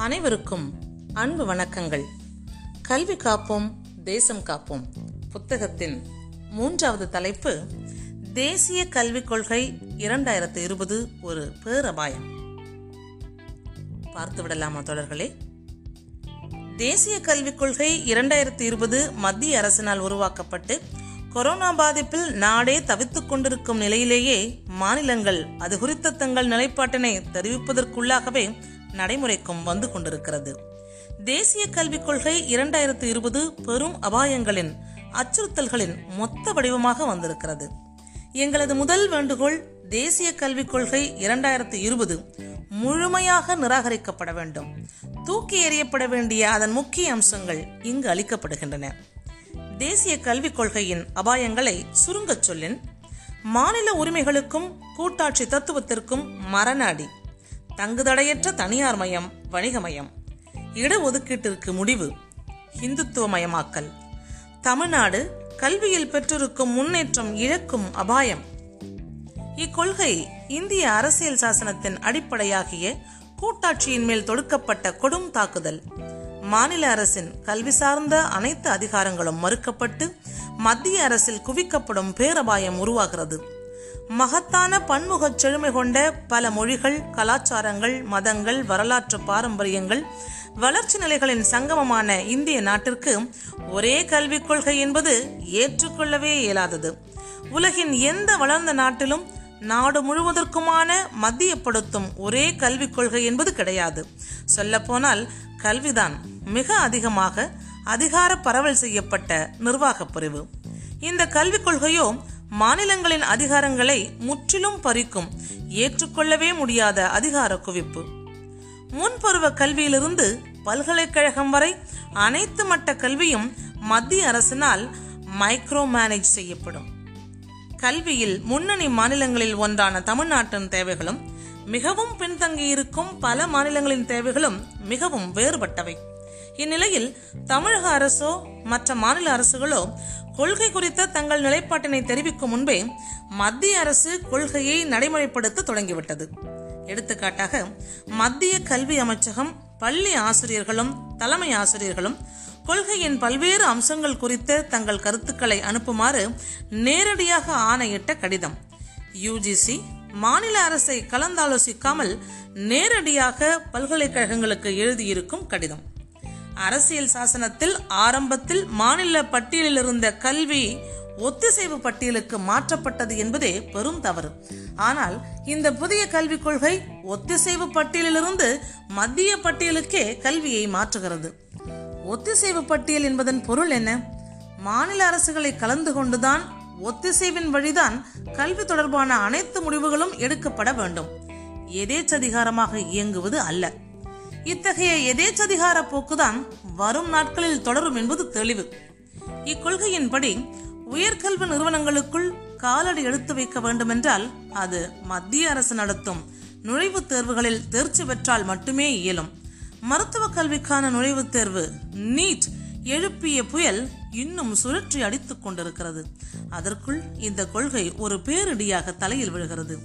அனைவருக்கும் அன்பு வணக்கங்கள். கல்வி காப்போம் தேசம் காப்போம். புத்தகத்தின் மூன்றாவது தலைப்பு தேசிய கல்விக் கொள்கை இரண்டாயிரத்து இருபது ஒரு பேரபாயம். பார்த்து விடலாமா தொடர்களே தேசிய கல்விக் கொள்கை இரண்டாயிரத்து இருபது மத்திய அரசினால் உருவாக்கப்பட்டு கொரோனா பாதிப்பில் நாடே தவித்துக் கொண்டிருக்கும் நிலையிலேயே மாநிலங்கள் அது குறித்த தங்கள் நிலைப்பாட்டினை தெரிவிப்பதற்குள்ளாகவே நடைமுறைக்கும் வந்து கொண்டிருக்கிறது. தேசிய கல்விக் கொள்கை இரண்டாயிரத்து இருபது பெரும் அபாயங்களின் அச்சுறுத்தல்களின் மொத்த வடிவமாக வந்திருக்கிறது. எங்களது முதல் வேண்டுகோள் தேசிய கல்விக் கொள்கை இரண்டாயிரத்து இருபது முழுமையாக நிராகரிக்கப்பட வேண்டும். தூக்கி எறியப்பட வேண்டிய அதன் முக்கிய அம்சங்கள் இங்கு அளிக்கப்படுகின்றன. தேசிய கல்விக் கொள்கையின் அபாயங்களை சுருங்கச் சொல்லின் மாநில உரிமைகளுக்கும் கூட்டாட்சி தத்துவத்திற்கும் மரணாடி தங்குதடையற்ற தனியார் மயம் வணிகமயம் இடஒதுக்கீட்டிற்கு முடிவு இந்துத்துவமயமாக்கல் தமிழ்நாடு கல்வியில் பெற்றிருக்கும் முன்னேற்றம் இழக்கும் அபாயம். இக்கொள்கை இந்திய அரசியல் சாசனத்தின் அடிப்படையாகிய கூட்டாட்சியின் மேல் தொடுக்கப்பட்ட கொடும் தாக்குதல். மாநில அரசின் கல்வி சார்ந்த அனைத்து அதிகாரங்களும் மறுக்கப்பட்டு மத்திய அரசில் குவிக்கப்படும் பேரபாயம் உருவாகிறது. மகத்தான பன்முகச் செழுமை கொண்ட பல மொழிகள் கலாச்சாரங்கள் மதங்கள் வரலாற்று பாரம்பரியங்கள் வளர்ச்சி நிலைகளின் சங்கமமான இந்திய நாட்டிற்கு ஒரே கல்விக் கொள்கை என்பது ஏற்றுக்கொள்ளவே இயலாதது. உலகின் எந்த வளர்ந்த நாட்டிலும் நாடு முழுவதற்குமான மத்தியப்படுத்தும் ஒரே கல்விக் கொள்கை என்பது கிடையாது. சொல்லப்போனால் கல்விதான் மிக அதிகமாக அதிகார பரவல் செய்யப்பட்ட நிர்வாகப் பிரிவு. இந்த கல்விக் கொள்கையோ மாநிலங்களின் அதிகாரங்களை முற்றிலும் பறிக்கும் ஏற்றுக்கொள்ளவே முடியாத அதிகார குவிப்பு. முன்பருவ கல்வியிலிருந்து பல்கலைக்கழகம் வரை அனைத்து மட்ட கல்வியும் மத்திய அரசினால் மைக்ரோ மேனேஜ் செய்யப்படும். கல்வியில் முன்னணி மாநிலங்களில் ஒன்றான தமிழ்நாட்டின் தேவைகளும் மிகவும் பின்தங்கியிருக்கும் பல மாநிலங்களின் தேவைகளும் மிகவும் வேறுபட்டவை. இந்நிலையில் தமிழக அரசோ மற்ற மாநில அரசுகளோ கொள்கை குறித்த தங்கள் நிலைப்பாட்டினை தெரிவிக்கும் முன்பே மத்திய அரசு கொள்கையை நடைமுறைப்படுத்த தொடங்கிவிட்டது. எடுத்துக்காட்டாக மத்திய கல்வி அமைச்சகம் பள்ளி ஆசிரியர்களும் தலைமை ஆசிரியர்களும் கொள்கையின் பல்வேறு அம்சங்கள் குறித்த தங்கள் கருத்துக்களை அனுப்புமாறு நேரடியாக ஆணையிட்ட கடிதம். யுஜிசி மாநில அரசை கலந்தாலோசிக்காமல் நேரடியாக பல்கலைக்கழகங்களுக்கு எழுதியிருக்கும் கடிதம். அரசியல் சாசனத்தில் ஆரம்பத்தில் மாநில பட்டியலில் இருந்த கல்வி ஒத்திசைவு பட்டியலுக்கு மாற்றப்பட்டது என்பதே பெரும் தவறு. ஆனால் இந்த புதிய கல்விக் கொள்கை ஒத்திசைவு பட்டியலிலிருந்து மத்திய பட்டியலுக்கே கல்வியை மாற்றுகிறது. ஒத்திசைவு பட்டியல் என்பதன் பொருள் என்ன? மாநில அரசுகளை கலந்து கொண்டுதான் ஒத்திசைவின் வழிதான் கல்வி தொடர்பான அனைத்து முடிவுகளும் எடுக்கப்பட வேண்டும். எதேச்சதிகாரமாக இயங்குவது அல்ல. இத்தகைய எதேச்சதிகார போக்குதான் வரும் நாட்களில் தொடரும் என்பது தெளிவு. இக்கொள்கையின்படி உயர்கல்வி நிறுவனங்களுக்குள் காலடி எடுத்து வைக்க வேண்டுமென்றால் அது மத்திய அரசு நடத்தும் நுழைவுத் தேர்வுகளில் தேர்ச்சி பெற்றால் மட்டுமே இயலும். மருத்துவக் கல்விக்கான நுழைவுத் தேர்வு நீட் எழுப்பிய புயல் இன்னும் சுழற்றி அடித்துக் கொண்டிருக்கிறது. அதற்குள் இந்த கொள்கை ஒரு பேரிடியாக தலையில் விழுகிறது.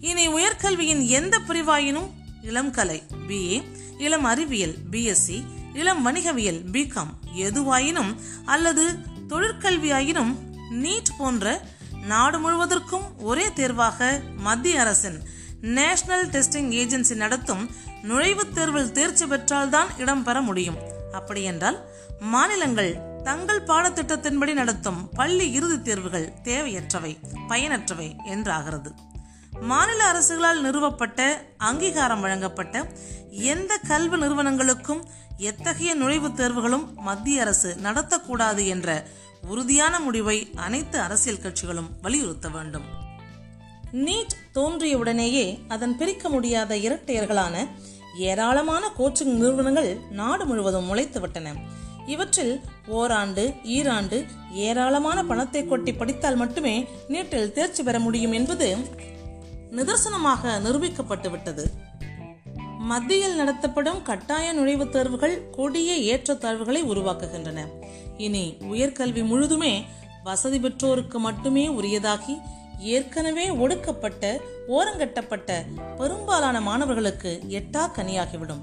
இனி உயர்கல்வியின் எந்த பிரிவாயினும் இளம் கலை பிஏ இளம் அறிவியல் பிஎஸ்சி இளம் வணிகவியல் பிகாம் எதுவாயினும் அல்லது தொழிற்கல்வியாயினும் நீட் போன்ற நாடு முழுவதற்கும் ஒரே தேர்வாக மத்திய அரசின் நேஷனல் டெஸ்டிங் ஏஜென்சி நடத்தும் நுழைவுத் தேர்வில் தேர்ச்சி பெற்றால்தான் இடம்பெற முடியும். அப்படியென்றால் மாநிலங்கள் தங்கள் பாடத்திட்டத்தின்படி நடத்தும் பள்ளி இறுதித் தேர்வுகள் தேவையற்றவை பயனற்றவை என்றாகிறது. மாநில அரசுகளால் நிறுவப்பட்ட அங்கீகாரம் வழங்கப்பட்ட எந்த கல்வி நிறுவனங்களுக்கும் எத்தகைய நுழைவுத் தேர்வுகளும் மத்திய அரசு நடத்தக்கூடாது என்ற உறுதியான முடிவை அனைத்து அரசியல் கட்சிகளும் வலியுறுத்த வேண்டும். நீட் தோன்றியவுடனேயே அதன் பிரிக்க முடியாத இரட்டையர்களான ஏராளமான கோச்சிங் நிறுவனங்கள் நாடு முழுவதும் முளைத்துவிட்டன இவற்றில் ஓராண்டு ஈராண்டு ஏராளமான பணத்தை கொட்டி படித்தால் மட்டுமே நீட்டில் தேர்ச்சி பெற முடியும் என்பது நிதர்சனமாக நிரூபிக்கப்பட்டுவிட்டது மத்தியில் நடத்தப்படும் கட்டாய நுழைவுத் தேர்வுகள் கொடிய ஏற்றத்தாழ்வுகளை உருவாக்குகின்றன. இனி உயர்கல்வி முழுதுமே வசதி பெற்றோருக்கு மட்டுமே உரியதாகி ஏற்கனவே ஒடுக்கப்பட்ட ஓரங்கட்டப்பட்ட பெரும்பாலான மாணவர்களுக்கு எட்டா கனியாகிவிடும்.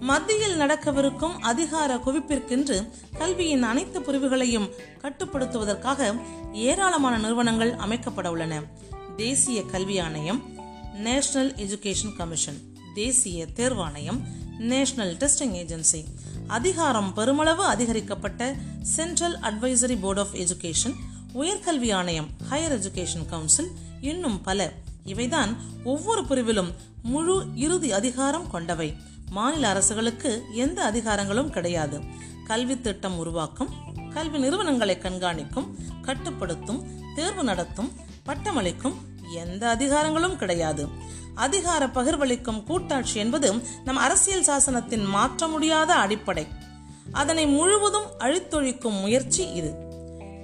மத்தியில் நடக்கவிருக்கும் அதிகார குவிப்பிற்கென்று கல்வியின் அனைத்து பிரிவுகளையும் கட்டுப்படுத்துவதற்காக ஏராளமான நிறுவனங்கள் அமைக்கப்பட உள்ளன. தேசிய கல்வி ஆணையம் நேஷனல் எஜுகேஷன் கமிஷன் தேசிய தேர்வாணையம் நேஷனல் டெஸ்டிங் ஏஜென்சி அதிகாரம் பெருமளவு அதிகரிக்கப்பட்ட central advisory board of education உயர்கல்வி ஆணையம் ஹையர் எஜுகேஷன் கவுன்சில் இன்னும் பல. இவைதான் ஒவ்வொரு பிரிவிலும் முழு இறுதி அதிகாரம் கொண்டவை. மாநில அரசுகளுக்கு எந்த அதிகாரங்களும் கிடையாது. கல்வி திட்டம் உருவாக்கும் கல்வி நிறுவனங்களை கண்காணிக்கும் கட்டுப்படுத்தும் தேர்வு நடத்தும் பட்டமளிக்கும் எந்த அதிகாரங்களும் கிடையாது. அதிகார பகிர்வளிக்கும் கூட்டாட்சி என்பது நம் அரசியல் சாசனத்தின் மாற்ற முடியாத அடிப்படை. அதனை முழுவதும் அழித்தொழிக்கும் முயற்சி இது.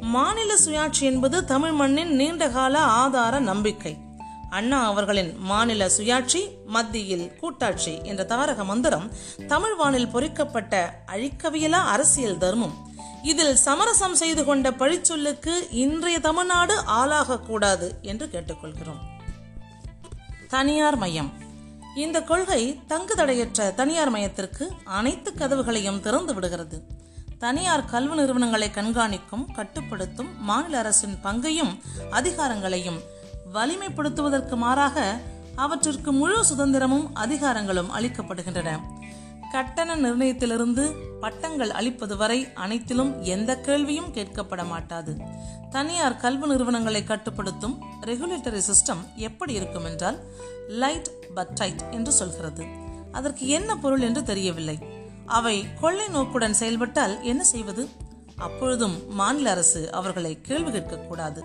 மாநில சுயாட்சி என்பது தமிழ் மண்ணின் நீண்டகால ஆதார நம்பிக்கை. அண்ணா அவர்களின் மாநில சுயாட்சி மத்தியில் கூட்டாட்சி என்ற தாரக மந்திரம் தமிழ் வானில் பொறிக்கப்பட்ட அழிக்கவியலா அரசியல் தர்மம். இதில் சமரசம் செய்து கொண்ட பழிச்சொல்லுக்கு இன்றைய தமிழ்நாடு ஆளாகக்கூடாது என்று கேட்டுக்கொள்கிறோம். தனியார் மையம். இந்த கொள்கை தங்கு தடையற்ற தனியார் மையத்திற்கு அனைத்து கதவுகளையும் திறந்து விடுகிறது. தனியார் கல்வி நிறுவனங்களை கண்காணிக்கும் கட்டுப்படுத்தும் மாநில அரசின் பங்கையும் அதிகாரங்களையும் வலிமைப்படுத்துவதற்கு மாறாக அவற்றிற்கு முழு சுதந்திரமும் அதிகாரங்களும் அளிக்கப்படுகின்றன. கட்டண நிர்ணயத்திலிருந்து பட்டங்கள் அளிப்பது வரை அனைத்திலும் எந்த கேள்வியும் கேட்கப்பட மாட்டாது. தனியார் கல்வி நிறுவனங்களை கட்டுப்படுத்தும் ரெகுலேட்டரி சிஸ்டம் எப்படி இருக்கும் என்றால் லைட் பட் டைட் என்று சொல்கிறது. அதற்கு என்ன பொருள் என்று தெரியவில்லை. அவை கொள்ளை நோக்குடன் செயல்பட்டால் என்ன செய்வது? அப்பொழுதும் மாநில அரசு அவர்களை கேள்வி கேட்கக்கூடாது.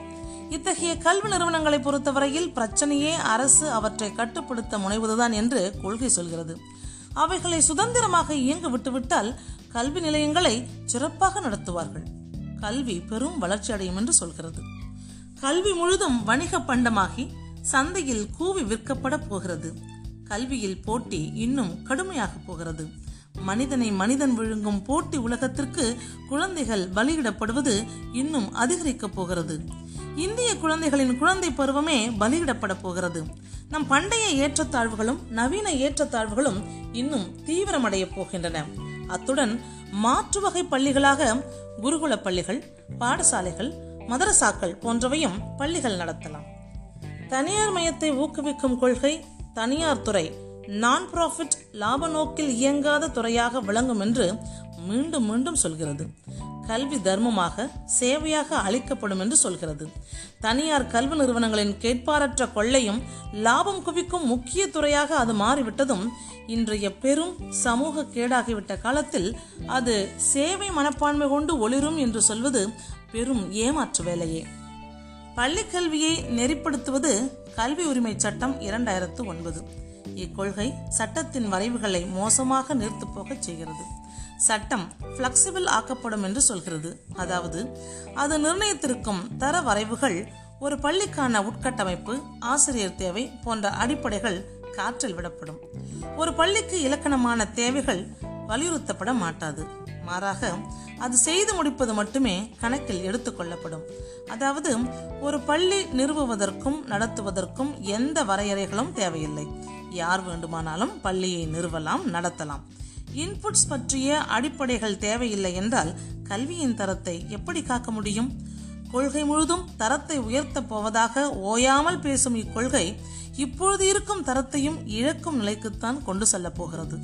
இத்தகைய கல்வி நிறுவனங்களை பொறுத்தவரையில் பிரச்சனையே அரசு அவற்றை கட்டுப்படுத்த முனைவதுதான் என்று கொள்கை சொல்கிறது. அவைகளை சுதந்திரமாக இயங்க விட்டுவிட்டால் கல்வி நிலையங்களை சிறப்பாக நடத்துவார்கள். கல்வி பெரும் வளர்ச்சி அடையும் என்று சொல்கிறது. கல்வி முழுதும் வணிக பண்டமாகி சந்தையில் கூவி விற்கப்பட போகிறது. கல்வியில் போட்டி இன்னும் கடுமையாக போகிறது. மனிதனை மனிதன் விழுங்கும் போட்டி உலகத்திற்கு குழந்தைகள் பலியிடப்படுவது இன்னும் அதிகரிக்கப் போகிறது. இந்திய குழந்தைகளின் குழந்தை பருவமே பலியிடப்பட போகிறது. நம் பண்டைய ஏற்றத்தாழ்வுகளும் நவீன ஏற்றத்தாழ்வுகளும் இன்னும் தீவிரமடைய போகின்றன. அத்துடன் மாற்று வகை பள்ளிகளாக குருகுல பள்ளிகள் பாடசாலைகள் மதரசாக்கள் போன்றவையும் பள்ளிகள் நடத்தலாம். தனியார் மையத்தை ஊக்குவிக்கும் கொள்கை தனியார் துறை நான் ப்ராஃபிட் லாப நோக்கில் இயங்காத துறையாக விளங்கும் என்று மீண்டும் மீண்டும் சொல்கிறது. கல்வி தர்மமாக சேவையாக அளிக்கப்படும் என்று சொல்கிறது. தனியார் கல்வி நிறுவனங்களின் கேட்பாரற்ற கொள்ளையும் லாபம் குவிக்கும் முக்கிய துறையாக அது மாறிவிட்டதும் இன்றைய பெரும் சமூக கேடாகிவிட்ட காலத்தில் அது சேவை மனப்பான்மை கொண்டு ஒளிரும் என்று சொல்வது பெரும் ஏமாற்று வேலையே. பள்ளிக் கல்வியை நெறிப்படுத்துவது கல்வி உரிமை சட்டம் இரண்டாயிரத்து ஒன்பது. இக்கொள்கை சட்டத்தின் வரைவுகளை மோசமாக நிறுத்து போகச் செய்கிறது. சட்டம் பிளக்சிபிள் ஆக்கப்படும் என்று சொல்கிறது. அதாவது அது நிர்ணயித்திருக்கும் தர வரைவுகள் ஒரு பள்ளிக்கான உட்கட்டமைப்பு ஆசிரியர் தேவை போன்ற அடிப்படைகள் காற்றில் விடப்படும். ஒரு பள்ளிக்கு இலக்கணமான தேவைகள் வலியுறுத்தப்பட மாட்டாது. மாறாக அது செய்து முடிப்பது மட்டுமே கணக்கில் எடுத்துக்கொள்ளப்படும் அதாவது ஒரு பள்ளி நிறுவுவதற்கும் நடத்துவதற்கும் எந்த வரையறைகளும் தேவையில்லை. யார் வேண்டுமானாலும் பள்ளியை நிறுவலாம் நடத்தலாம். இன்புட்ஸ் பற்றிய அடிப்படைகள் தேவையில்லை என்றால் கல்வியின் தரத்தை எப்படி காக்க முடியும்? கொள்கை முழுதும் தரத்தை உயர்த்தப் போவதாக ஓயாமல் பேசும் இக்கொள்கை இப்பொழுது இருக்கும் தரத்தையும் இழக்கும் நிலைக்குத்தான் கொண்டு செல்லப் போகிறது.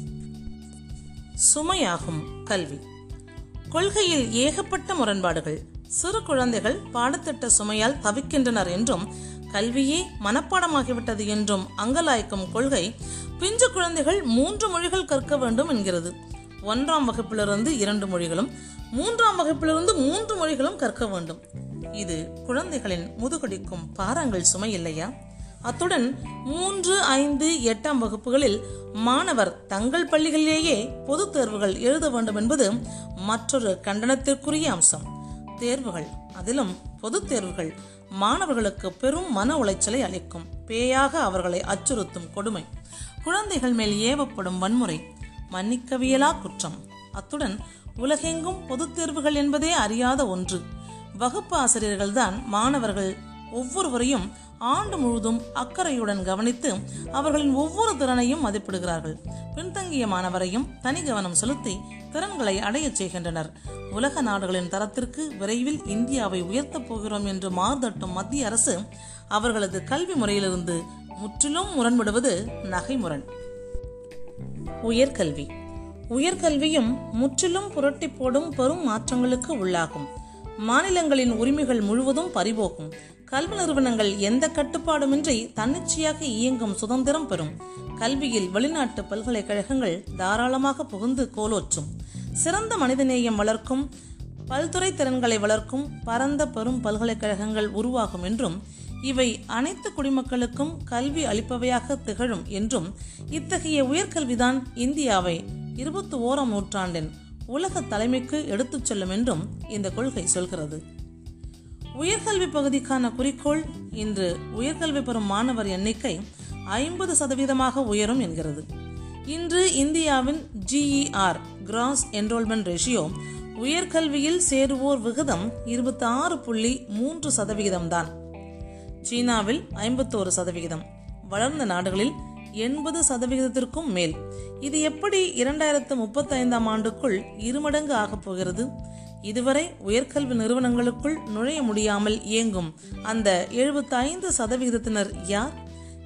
சுமையாகும் கல்வி. கொள்கையில் ஏகப்பட்ட முரண்பாடுகள். சிறு குழந்தைகள் பாடத்திட்ட சுமையால் தவிக்கின்றனர் என்றும் கல்வியே மனப்பாடமாகிவிட்டது என்றும் அங்கலாய்க்கும் கொள்கை பிஞ்சு குழந்தைகள் மூன்று மொழிகள் கற்க வேண்டும் என்கிறது. ஒன்றாம் வகுப்பிலிருந்து இரண்டு மொழிகளும் மூன்றாம் வகுப்பிலிருந்து மூன்று மொழிகளும் கற்க வேண்டும். இது குழந்தைகளின் முதுகடிக்கும் பாரங்கள் சுமை இல்லையா? அத்துடன் மூன்று ஐந்து எட்டாம் வகுப்புகளில் மாணவர் தங்கள் பள்ளிகளிலேயே பொதுத் தேர்வுகள் எழுத வேண்டும் என்பது மற்றொரு கண்டனத்திற்குரிய அம்சம். தேர்வுகள் அதிலும் பொதுத் தேர்வுகள் மாணவர்களுக்கு பெரும் மன உளைச்சலை அளிக்கும். பேயாக அவர்களை அச்சுறுத்தும் கொடுமை. குழந்தைகள் மேல் ஏவப்படும் வன்முறை. மன்னிக்கவியலா குற்றம். அத்துடன் உலகெங்கும் பொதுத் தேர்வுகள் என்பதே அறியாத ஒன்று. வகுப்பு ஆசிரியர்கள்தான் மாணவர்கள் ஒவ்வொருவரையும் ஆண்டு முழுதும் அக்கறையுடன் கவனித்து அவர்களின் ஒவ்வொரு திறனையும் மதிப்பிடுகிறார்கள். பின்தங்கிய மாணவரையும் தனி கவனம் செலுத்தி திறன்களை அடையச் செய்கின்றனர். உலக நாடுகளின் தரத்திற்கு விரைவில் இந்தியாவை உயர்த்தப் போகிறோம் என்று மாறுதட்டும் மத்திய அரசு அவர்களது கல்வி முறையிலிருந்து முற்றிலும் முரண்படுவது நகைமுரண். உயர்கல்வி. உயர்கல்வியும் முற்றிலும் புரட்டி போடும் பெரும் மாற்றங்களுக்கு உள்ளாகும். மாநிலங்களின் உரிமைகள் முழுவதும் பறிபோகும். கல்வி நிறுவனங்கள் எந்த கட்டுப்பாடுமின்றி தன்னிச்சையாக இயங்கும் சுதந்திரம் பெறும். கல்வியில் வெளிநாட்டு பல்கலைக்கழகங்கள் தாராளமாக புகுந்து கோலோற்றும். சிறந்த மனிதநேயம் வளர்க்கும் பல்துறை திறன்களை வளர்க்கும் பரந்த பெரும் பல்கலைக்கழகங்கள் உருவாகும் என்றும் இவை அனைத்து குடிமக்களுக்கும் கல்வி அளிப்பவையாக திகழும் என்றும் இத்தகைய உயர்கல்விதான் இந்தியாவை இருபத்தி ஓராம் நூற்றாண்டின் உலக தலைமைக்கு எடுத்துச் செல்லும் என்றும் இந்த கொள்கை சொல்கிறது. உயர்கல்வி பகுதிக்கான குறிக்கோள் இன்று உயர்கல்வி பெறும் மாணவர் எண்ணிக்கை ஐம்பது சதவீதமாக உயரும் என்கிறது. இன்று இந்தியாவின் ஜிஇஆர் கிராஸ் என்ரோல்மெண்ட் ரேஷியோ உயர்கல்வியில் சேருவோர் விகிதம் இருபத்தி ஆறு புள்ளி மூன்று சதவிகிதம்தான் சீனாவில் ஐம்பத்தோரு சதவிகிதம் வளர்ந்த நாடுகளில் எண்பது சதவிகிதத்திற்கும் மேல். இது எப்படி இரண்டாயிரத்து முப்பத்தைந்தாம் ஆண்டுக்குள் இருமடங்கு ஆகப் போகிறது? இதுவரை உயர்கல்வி நிறுவனங்களுக்குள் நுழைய முடியாமல் இயங்கும் அந்த எழுபத்தி ஐந்து சதவிகிதத்தினர் யார்?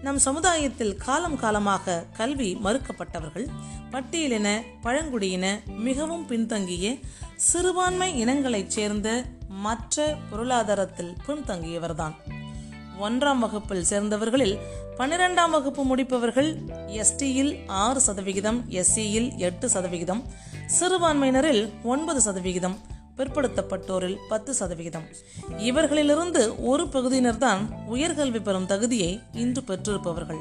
நம் சமுதாயத்தில் காலம் காலமாக கல்வி மறுக்கப்பட்டவர்கள் பட்டியலின பழங்குடியின மிகவும் பின்தங்கிய சிறுபான்மை இனங்களைச் சேர்ந்த மற்ற பொருளாதாரத்தில் பின்தங்கியவர்தான். ஒன்றாம் வகுப்பில் சேர்ந்தவர்களில் பன்னிரெண்டாம் வகுப்பு முடிப்பவர்கள் எஸ்டியில் ஆறு சதவிகிதம் எஸ்சியில் எட்டு சதவிகிதம் சிறுபான்மையினரில் ஒன்பது சதவிகிதம் பிற்படுத்தப்பட்டோரில் பத்து சதவிகிதம். இவர்களிலிருந்து ஒரு பகுதியினர்தான் உயர்கல்வி பெறும் தகுதியை இன்று பெற்றிருப்பவர்கள்.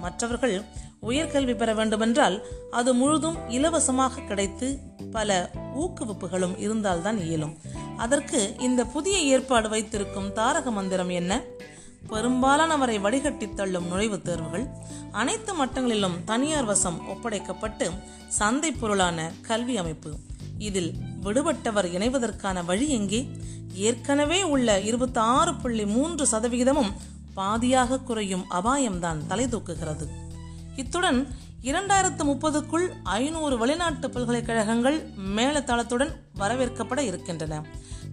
மற்றவர்கள் உயர்கல்வி பெற வேண்டுமென்றால் அது முழுதும் இலவசமாக கிடைத்து பல ஊக்குவிப்புகளும் இருந்தால்தான் இயலும். அதற்கு இந்த புதிய ஏற்பாடு வைத்திருக்கும் தாரக மந்திரம் என்ன? பெரும்பாலானவரை வடிகட்டி தள்ளும் நுழைவுத் தேர்வுகள் அனைத்து மட்டங்களிலும் தனியார் வசம் ஒப்படைக்கப்பட்டு சந்தை பொருளான கல்வி அமைப்பு. இதில் விடுபட்டவர் இணைவதற்கான வழி எங்கே? ஏற்கனவே உள்ள இருபத்தி ஆறு புள்ளி மூன்று சதவிகிதமும் பாதியாக குறையும் அபாயம்தான் தலை தூக்குகிறது இத்துடன் இரண்டாயிரத்து முப்பதுக்குள் ஐநூறு வெளிநாட்டு பல்கலைக்கழகங்கள் மேலதளத்துடன் வரவேற்கப்பட இருக்கின்றன.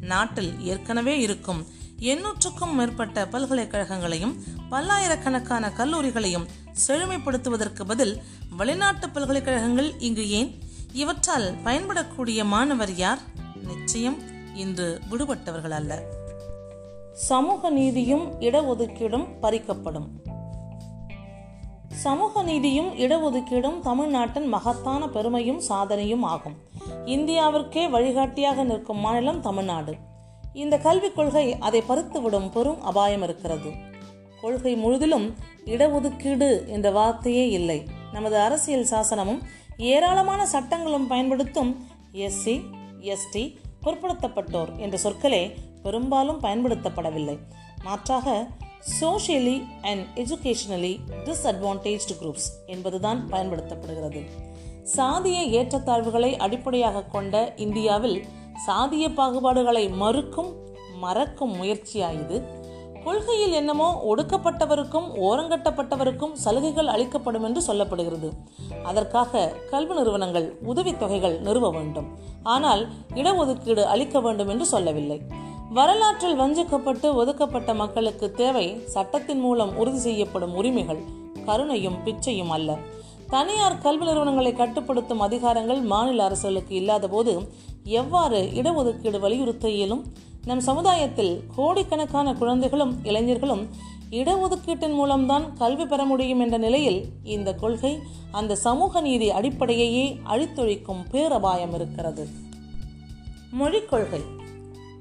நாட்டில் ஏற்கனவே இருக்கும் எண்ணூற்றுக்கும் மேற்பட்ட பல்கலைக்கழகங்களையும் பல்லாயிரக்கணக்கான கல்லூரிகளையும் செழுமைப்படுத்துவதற்கு பதில் வெளிநாட்டு பல்கலைக்கழகங்கள் இங்கு ஏன் இவற்றால் பயன்படக்கூடிய மாணவர் யார்? நிச்சயம் இன்று விடுபட்டவர்கள் அல்ல. சமூக நீதியும் இடஒதுக்கீடும் பறிக்கப்படும். சமூக நீதியும் இடஒதுக்கீடும் தமிழ்நாட்டின் மகத்தான பெருமையும் சாதனையும் ஆகும். இந்தியாவிற்கே வழிகாட்டியாக நிற்கும் மாநிலம் தமிழ்நாடு. இந்த கல்விக் கொள்கை அதை பறித்துவிடும் பெரும் அபாயம் இருக்கிறது. கொள்கை முழுதிலும் இடஒதுக்கீடு என்ற வார்த்தையே இல்லை. நமது அரசியல் சாசனமும் ஏராளமான சட்டங்களும் பயன்படுத்தும் எஸ்சி எஸ்டி பிற்படுத்தப்பட்டோர் என்ற சொற்களே பெரும்பாலும் பயன்படுத்தப்படவில்லை. மாற்றாக socially and educationally disadvantaged groups என்பதுதான் பயன்படுத்தப்படுகிறது. சாதிய ஏற்றத்தாழ்வுகளை அடிப்படையாக கொண்ட இந்தியாவில் சாதிய பாகுபாடுகளை மறுக்கும் மறக்கும் முயற்சியாயுது கொள்கையில் என்னமோ ஒடுக்கப்பட்டவருக்கும் ஓரங்கட்டப்பட்டவருக்கும் சலுகைகள் அளிக்கப்படும் என்று சொல்லப்படுகிறது. அதற்காக கல்வி நிறுவனங்கள் உதவித்தொகைகள் நிறுவ வேண்டும். ஆனால் இடஒதுக்கீடு அளிக்க வேண்டும் என்று சொல்லவில்லை. வரலாற்றில் வஞ்சிக்கப்பட்டு ஒதுக்கப்பட்ட மக்களுக்கு தேவை சட்டத்தின் மூலம் உறுதி செய்யப்படும் உரிமைகள் கருணையும் பிச்சையும் அல்ல. தனியார் கல்வி நிறுவனங்களை கட்டுப்படுத்தும் அதிகாரங்கள் மாநில அரசுகளுக்கு இல்லாத போது எவ்வாறு இடஒதுக்கீடு வலியுறுத்த இயலும்? நம் சமுதாயத்தில் கோடிக்கணக்கான குழந்தைகளும் இளைஞர்களும் இடஒதுக்கீட்டின் மூலம்தான் கல்வி பெற முடியும் என்ற நிலையில் இந்த கொள்கை அந்த சமூக நீதி அடிப்படையையே அழித்தொழிக்கும் பேரபாயம் இருக்கிறது. மொழிக் கொள்கை.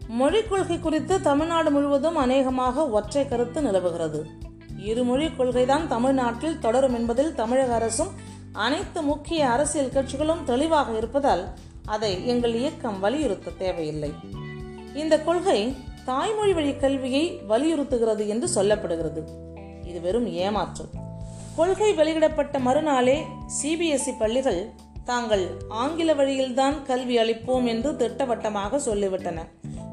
மொழிக் கொள்கை குறித்து தமிழ்நாடு முழுவதும் அநேகமாக ஒற்றை கருத்து நிலவுகிறது. இருமொழி கொள்கைதான் தமிழ்நாட்டில் தொடரும் என்பதில் தமிழக அரசும் அனைத்து முக்கிய அரசியல் கட்சிகளும் தெளிவாக இருப்பதால் அதை எங்கள் இயக்கம் வலியுறுத்த தேவையில்லை. இந்த கொள்கை தாய்மொழி வழி கல்வியை வலியுறுத்துகிறது என்று சொல்லப்படுகிறது. இது வெறும் ஏமாற்றம். கொள்கை வெளியிடப்பட்ட மறுநாளே சிபிஎஸ்இ பள்ளிகள் தாங்கள் ஆங்கில வழியில்தான் கல்வி அளிப்போம் என்று திட்டவட்டமாக சொல்லிவிட்டன.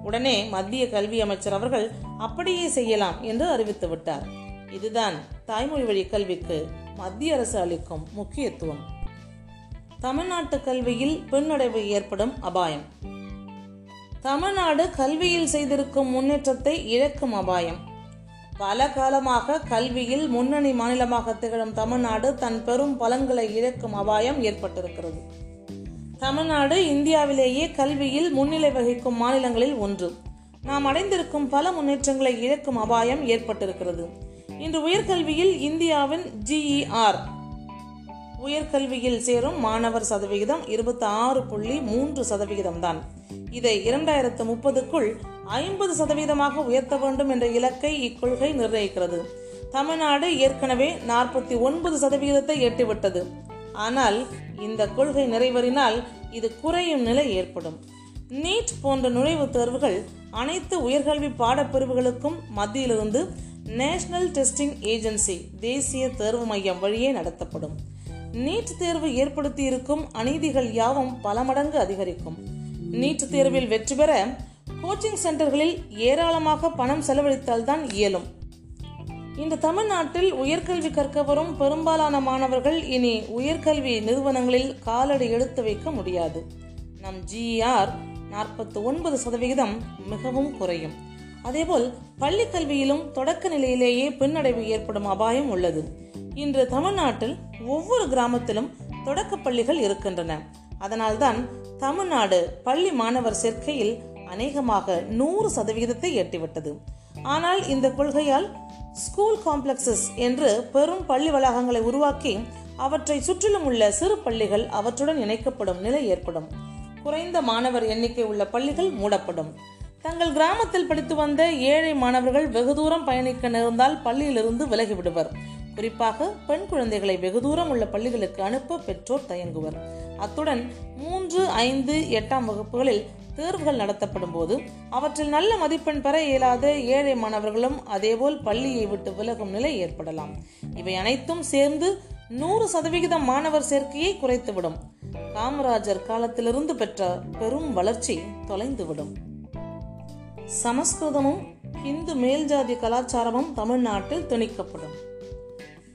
உடனே மத்திய கல்வி அமைச்சர் அவர்கள் அப்படியே செய்யலாம் என்று அறிவித்து விட்டார். இதுதான் தாய்மொழி வழி கல்விக்கு மத்திய அரசு அளிக்கும் முக்கியத்துவம். தமிழ்நாட்டு கல்வியில் பின்னடைவு ஏற்படும் அபாயம். தமிழ்நாடு கல்வியில் செய்திருக்கும் முன்னேற்றத்தை இழக்கும் அபாயம். பல காலமாக கல்வியில் முன்னணி மாநிலமாக திகழும் தமிழ்நாடு தன் பெரும் பலன்களை இழக்கும் அபாயம் ஏற்பட்டிருக்கிறது. தமிழ்நாடு இந்தியாவிலேயே கல்வியில் முன்னிலை வகிக்கும் மாநிலங்களில் ஒன்று. நாம் அடைந்திருக்கும் பல முன்னேற்றங்களை இழக்கும் அபாயம் ஏற்பட்டிருக்கிறது. இன்று உயர்கல்வியில் இந்தியாவின் ஜிஇஆர் உயர்கல்வியில் சேரும் மாணவர் சதவிகிதம் இருபத்தி ஆறு புள்ளி மூன்று சதவிகிதம் தான் இதை இரண்டாயிரத்து முப்பதுக்குள் ஐம்பது சதவீதமாக உயர்த்த வேண்டும் என்ற இலக்கை இக்கொள்கை நிர்ணயிக்கிறது. தமிழ்நாடு ஏற்கனவே நாற்பத்தி ஒன்பது சதவிகிதத்தை எட்டிவிட்டது. ஆனால் இந்த கொள்கை நிறைவேறினால் இது குறையும் நிலை ஏற்படும். நீட் போன்ற நுழைவுத் தேர்வுகள் அனைத்து உயர்கல்வி பாடப்பிரிவுகளுக்கும் மத்தியிலிருந்து நேஷனல் டெஸ்டிங் ஏஜென்சி தேசிய தேர்வு மையம் வழியே நடத்தப்படும். நீட் தேர்வு ஏற்படுத்தி இருக்கும் அநீதிகள் யாவும் பல மடங்கு அதிகரிக்கும். நீட் தேர்வில் வெற்றி பெற கோச்சிங் சென்டர்களில் ஏராளமாக பணம் செலவழித்தால்தான் இயலும். இன்று தமிழ்நாட்டில் உயர்கல்வி கற்க வரும் பெரும்பாலான மாணவர்கள் இனி உயர்கல்வி நிறுவனங்களில் காலடி எடுத்து வைக்க முடியாது. நம் ஜிஆர் நாற்பத்தி ஒன்பது சதவிகிதம் மிகவும் குறையும். அதேபோல் பள்ளி கல்வியிலும் தொடக்க நிலையிலேயே பின்னடைவு ஏற்படும் அபாயம் உள்ளது. இன்று தமிழ்நாட்டில் ஒவ்வொரு கிராமத்திலும் தொடக்க பள்ளிகள் இருக்கின்றன. அதனால்தான் தமிழ்நாடு பள்ளி மாணவர் சேர்க்கையில் அநேகமாக நூறு சதவிகிதத்தை எட்டிவிட்டது. ஆனால் இந்த கொள்கையால் ஸ்கூல் காம்ப்ளெக்சஸ் என்று பெரும் பள்ளி வளாகங்களை உருவாக்கி அவற்றை சுற்றிலும் உள்ள சிறு பள்ளிகள் அவற்றுடன் இணைக்கப்படும் நிலை ஏற்படும். குறைந்த மாணவர் எண்ணிக்கை உள்ள பள்ளிகள் மூடப்படும். தங்கள் கிராமத்தில் படித்து வந்த ஏழை மாணவர்கள் வெகு தூரம் பயணிக்க நேர்ந்தால் பள்ளியிலிருந்து விலகிவிடுவர். குறிப்பாக பெண் குழந்தைகளை வெகு தூரம் உள்ள பள்ளிகளுக்கு அனுப்ப பெற்றோர் தயங்குவர். அத்துடன் மூன்று ஐந்து எட்டாம் வகுப்புகளில் தேர்வுகள் நடத்தப்படும் போது அவற்றில் நல்ல மதிப்பெண் பெற இயலாத ஏழை மாணவர்களும் அதேபோல் பள்ளியை விட்டு விலகும் நிலை ஏற்படலாம். இவை அனைத்தும் சேர்ந்து நூறு சதவிகிதம் மாணவர் சேர்க்கையை குறைத்துவிடும். காமராஜர் காலத்திலிருந்து பெற்ற பெரும் வளர்ச்சி தொலைந்துவிடும். சமஸ்கிருதமும் இந்து மேல்ஜாதி கலாச்சாரமும் தமிழ்நாட்டில் திணிக்கப்படும்.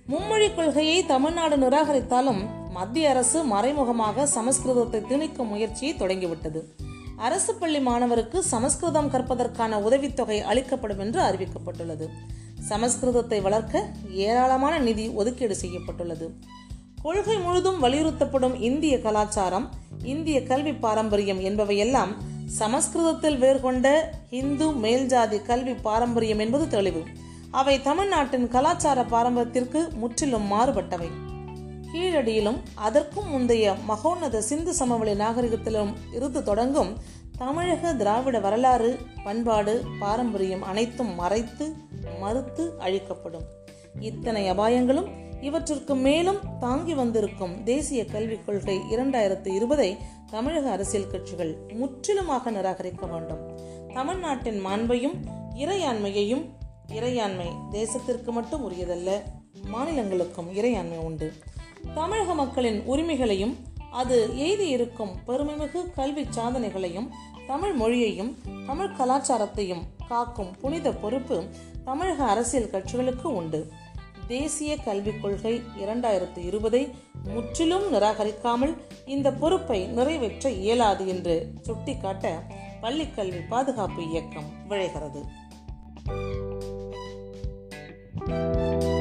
மும்மொழி கொள்கையை தமிழ்நாடு நிராகரித்தாலும் மத்திய அரசு மறைமுகமாக சமஸ்கிருதத்தை திணிக்கும் முயற்சியை தொடங்கிவிட்டது. அரசு பள்ளி மாணவருக்கு சமஸ்கிருதம் கற்பதற்கான உதவித்தொகை அளிக்கப்படும் என்று அறிவிக்கப்பட்டுள்ளது. சமஸ்கிருதத்தை வளர்க்க ஏராளமான நிதி ஒதுக்கீடு செய்யப்பட்டுள்ளது. கொள்கை முழுதும் வலியுறுத்தப்படும் இந்திய கலாச்சாரம் இந்திய கல்வி பாரம்பரியம் என்பவையெல்லாம் சமஸ்கிருதத்தில் வேர்கொண்ட இந்து மேல்ஜாதி கல்வி பாரம்பரியம் என்பது தெளிவு. அவை தமிழ்நாட்டின் கலாச்சார பாரம்பரியத்திற்கு முற்றிலும் மாறுபட்டவை. கீழடியிலும் அதற்கும் முந்தைய மகோன்னத சிந்து சமவெளி நாகரிகத்திலும் இருந்து தொடங்கும் தமிழக திராவிட வரலாறு பண்பாடு பாரம்பரியம் அனைத்தும் மறைத்து மறுத்து அழிக்கப்படும். இத்தனை அபாயங்களும் இவற்றிற்கு மேலும் தாங்கி வந்திருக்கும் தேசிய கல்விக் கொள்கை இரண்டாயிரத்து இருபதை தமிழக அரசியல் கட்சிகள் முற்றிலுமாக நிராகரிக்க வேண்டும். தமிழ்நாட்டின் மாண்பையும் இறையாண்மையையும் இறையாண்மை தேசத்திற்கு மட்டும் உரியதல்ல மாநிலங்களுக்கும் இறையாண்மை உண்டு. தமிழக மக்களின் உரிமைகளையும் அது எய்தி இருக்கும் பெருமைமிகு கல்வி சாதனைகளையும் தமிழ் மொழியையும் தமிழ் கலாச்சாரத்தையும் காக்கும் புனித பொறுப்பு தமிழக அரசியல் கட்சிகளுக்கு உண்டு. தேசிய கல்விக் கொள்கை இரண்டாயிரத்து இருபதை முற்றிலும் நிராகரிக்காமல் இந்த பொறுப்பை நிறைவேற்ற இயலாது என்று சுட்டிக்காட்ட பள்ளிக்கல்வி பாதுகாப்பு இயக்கம் விழைகிறது. Música